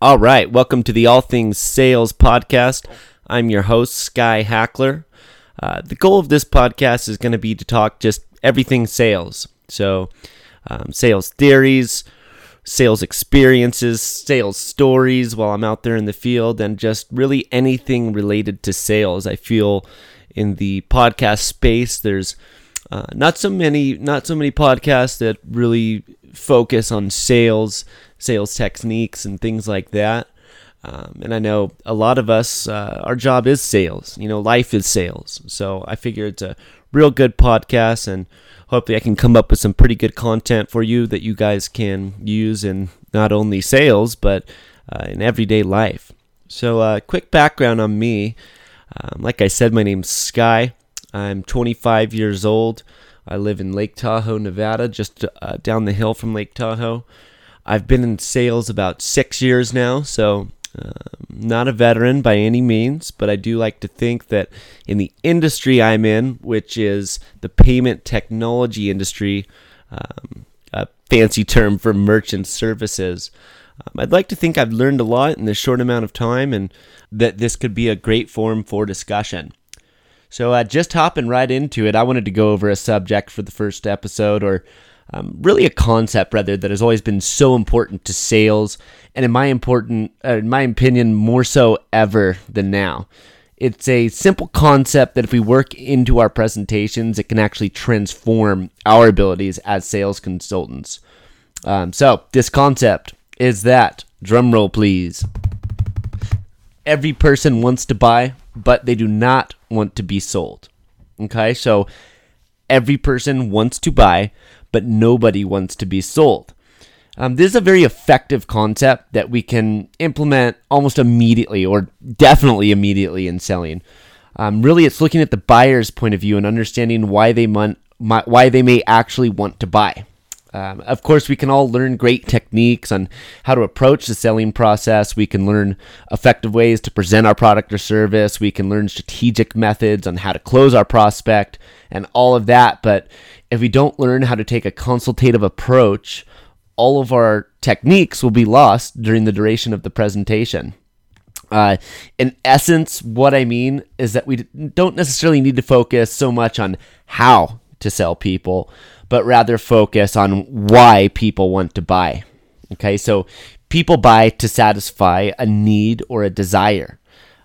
All right, welcome to the All Things Sales podcast. I'm your host, Sky Hackler. Uh, the goal of this podcast is going to be to talk just everything sales. So, um, sales theories, sales experiences, sales stories while I'm out there in the field, and just really anything related to sales. I feel in the podcast space, there's uh, not so many, not so many podcasts that really focus on sales, sales techniques, and things like that. Um, and I know a lot of us, uh, our job is sales. You know, life is sales. So I figure it's a real good podcast, and hopefully I can come up with some pretty good content for you that you guys can use in not only sales but uh, in everyday life. So, uh, quick background on me. Um, like I said, my name's Sky. I'm 25 years old. I live in Lake Tahoe, Nevada, just uh, down the hill from Lake Tahoe. I've been in sales about six years now, so uh, not a veteran by any means, but I do like to think that in the industry I'm in, which is the payment technology industry, um, a fancy term for merchant services, um, I'd like to think I've learned a lot in this short amount of time and that this could be a great forum for discussion. So, uh, just hopping right into it, I wanted to go over a subject for the first episode, or um, really a concept rather that has always been so important to sales, and in my important, uh, in my opinion, more so ever than now. It's a simple concept that if we work into our presentations, it can actually transform our abilities as sales consultants. Um, so, this concept is that drum roll, please. Every person wants to buy, but they do not want to be sold. Okay, so every person wants to buy, but nobody wants to be sold. Um, this is a very effective concept that we can implement almost immediately, or definitely immediately in selling. Um, really, it's looking at the buyer's point of view and understanding why they want, why they may actually want to buy. Um, of course, we can all learn great techniques on how to approach the selling process. We can learn effective ways to present our product or service. We can learn strategic methods on how to close our prospect and all of that. But if we don't learn how to take a consultative approach, all of our techniques will be lost during the duration of the presentation. Uh, in essence, what I mean is that we don't necessarily need to focus so much on how to sell people, but rather focus on why people want to buy. Okay, so people buy to satisfy a need or a desire.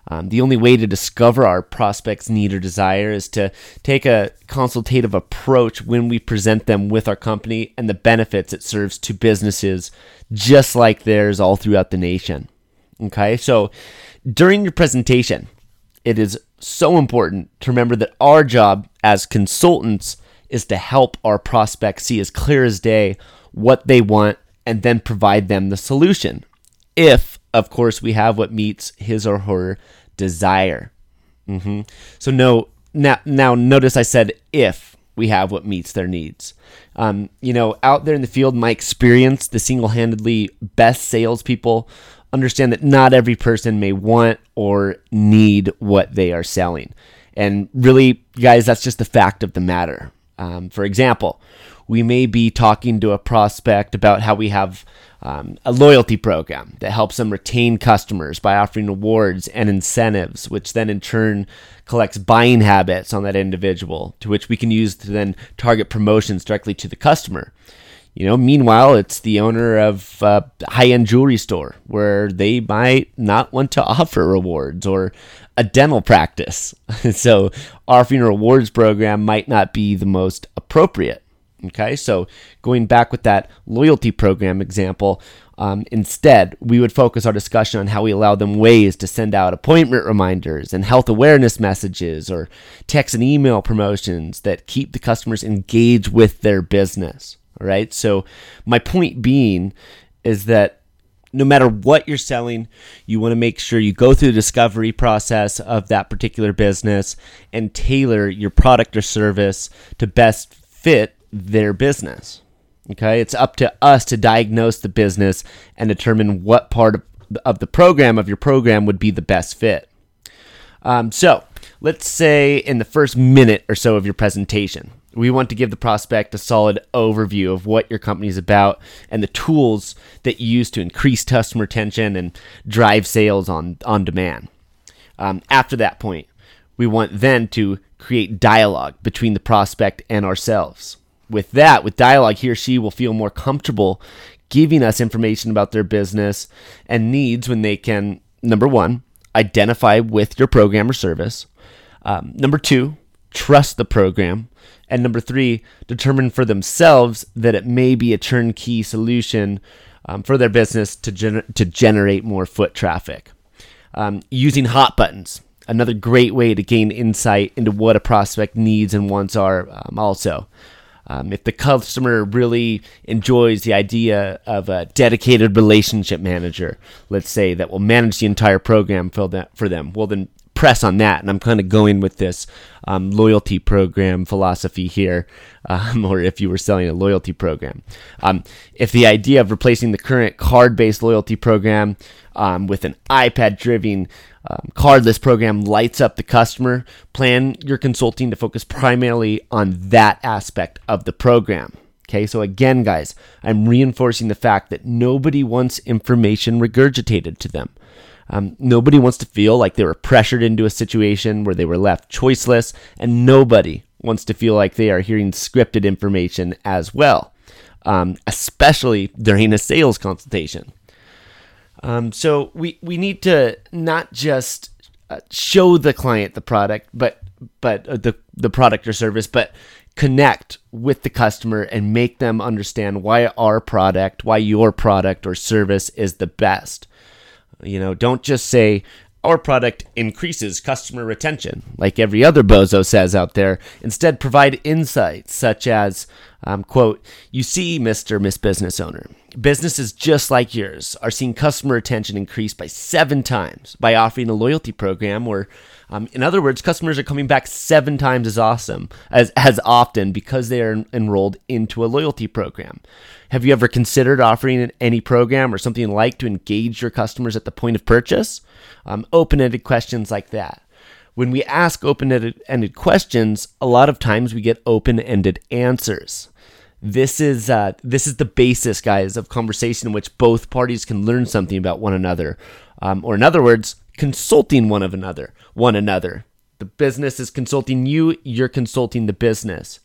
Um, the only way to discover our prospect's need or desire is to take a consultative approach when we present them with our company and the benefits it serves to businesses just like theirs all throughout the nation. Okay, so during your presentation, it is so important to remember that our job as consultants is to help our prospects see as clear as day what they want and then provide them the solution. If, of course, we have what meets his or her desire. Mm-hmm. So no, now now notice I said if we have what meets their needs. Um, you know, out there in the field, my experience, the single-handedly best salespeople understand that not every person may want or need what they are selling. And really, guys, that's just the fact of the matter. Um, for example, we may be talking to a prospect about how we have um, a loyalty program that helps them retain customers by offering rewards and incentives, which then in turn collects buying habits on that individual, to which we can use to then target promotions directly to the customer. You know, meanwhile, it's the owner of a high end jewelry store where they might not want to offer rewards or a dental practice. so, offering a rewards program might not be the most appropriate. Okay, so going back with that loyalty program example, um, instead, we would focus our discussion on how we allow them ways to send out appointment reminders and health awareness messages or text and email promotions that keep the customers engaged with their business. Right, so my point being is that no matter what you're selling, you want to make sure you go through the discovery process of that particular business and tailor your product or service to best fit their business. Okay, it's up to us to diagnose the business and determine what part of, of the program of your program would be the best fit. Um, so, let's say in the first minute or so of your presentation, We want to give the prospect a solid overview of what your company is about and the tools that you use to increase customer retention and drive sales on, on demand. Um, after that point, we want then to create dialogue between the prospect and ourselves. With that, with dialogue, he or she will feel more comfortable giving us information about their business and needs when they can, number one, identify with your program or service. Um, number two, trust the program. And number three, determine for themselves that it may be a turnkey solution um, for their business to, gener- to generate more foot traffic. Um, using hot buttons, another great way to gain insight into what a prospect needs and wants are, um, also. Um, if the customer really enjoys the idea of a dedicated relationship manager, let's say, that will manage the entire program for, them, well, then press on that. And I'm kind of going with this um, loyalty program philosophy here, um, or if you were selling a loyalty program. Um, if the idea of replacing the current card based loyalty program um, with an iPad driven um, cardless program lights up the customer, plan your consulting to focus primarily on that aspect of the program. Okay, so again, guys, I'm reinforcing the fact that nobody wants information regurgitated to them. Um, nobody wants to feel like they were pressured into a situation where they were left choiceless, and nobody wants to feel like they are hearing scripted information as well, um, especially during a sales consultation. Um, so we, we need to not just uh, show the client the product, but but uh, the the product or service, but connect with the customer and make them understand why our product, why your product or service is the best. You know, don't just say our product increases customer retention, like every other bozo says out there. Instead, provide insights such as, um, quote, you see, Mr. Miss Business Owner, businesses just like yours are seeing customer retention increase by seven times by offering a loyalty program where, um, in other words, customers are coming back seven times as awesome as as often because they are enrolled into a loyalty program. Have you ever considered offering any program or something like to engage your customers at the point of purchase? Um, open-ended questions like that. When we ask open-ended questions, a lot of times we get open-ended answers. This is uh, this is the basis, guys, of conversation in which both parties can learn something about one another, um, or in other words, consulting one of another, one another. The business is consulting you, you're consulting the business.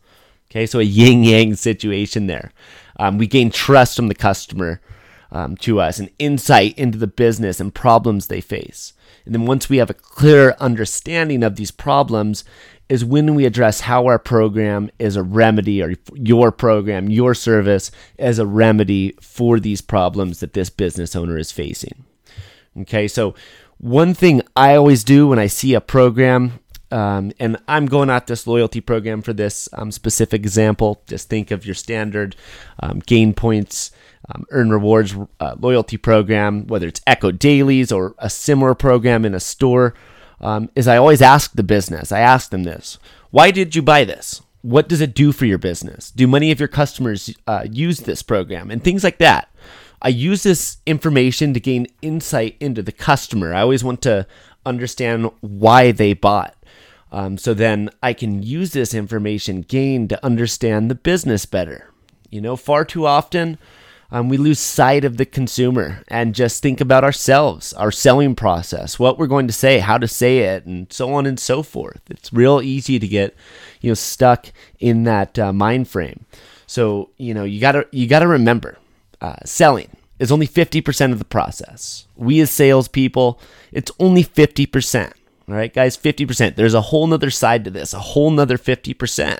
Okay, so a yin yang situation there. Um, we gain trust from the customer um, to us and insight into the business and problems they face. And then once we have a clear understanding of these problems, is when we address how our program is a remedy or your program, your service as a remedy for these problems that this business owner is facing. Okay, so one thing I always do when I see a program, um, and I'm going at this loyalty program for this um, specific example. Just think of your standard um, gain points, um, earn rewards uh, loyalty program, whether it's Echo Dailies or a similar program in a store. Um, is I always ask the business, I ask them this why did you buy this? What does it do for your business? Do many of your customers uh, use this program? And things like that. I use this information to gain insight into the customer. I always want to understand why they bought. Um, so then I can use this information gained to understand the business better. You know, far too often um, we lose sight of the consumer and just think about ourselves, our selling process, what we're going to say, how to say it, and so on and so forth. It's real easy to get, you know, stuck in that uh, mind frame. So you know, you gotta you gotta remember uh, selling is only 50% of the process. We as salespeople, it's only 50%. All right, guys, 50%. There's a whole nother side to this, a whole nother 50%.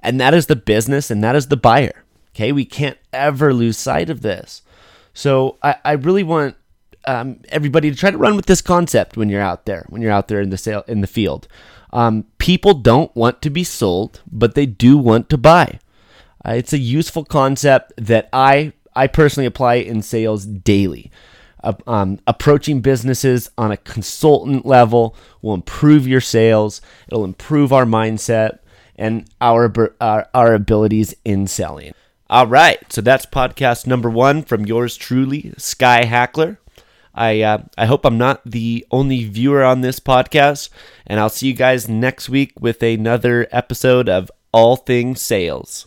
And that is the business and that is the buyer. Okay, we can't ever lose sight of this. So I, I really want um, everybody to try to run with this concept when you're out there, when you're out there in the sale in the field. Um, people don't want to be sold, but they do want to buy. Uh, it's a useful concept that I I personally apply in sales daily. Uh, um, approaching businesses on a consultant level will improve your sales. It'll improve our mindset and our, our, our abilities in selling. All right, so that's podcast number one from yours truly, Sky Hackler. I uh, I hope I'm not the only viewer on this podcast, and I'll see you guys next week with another episode of all things sales.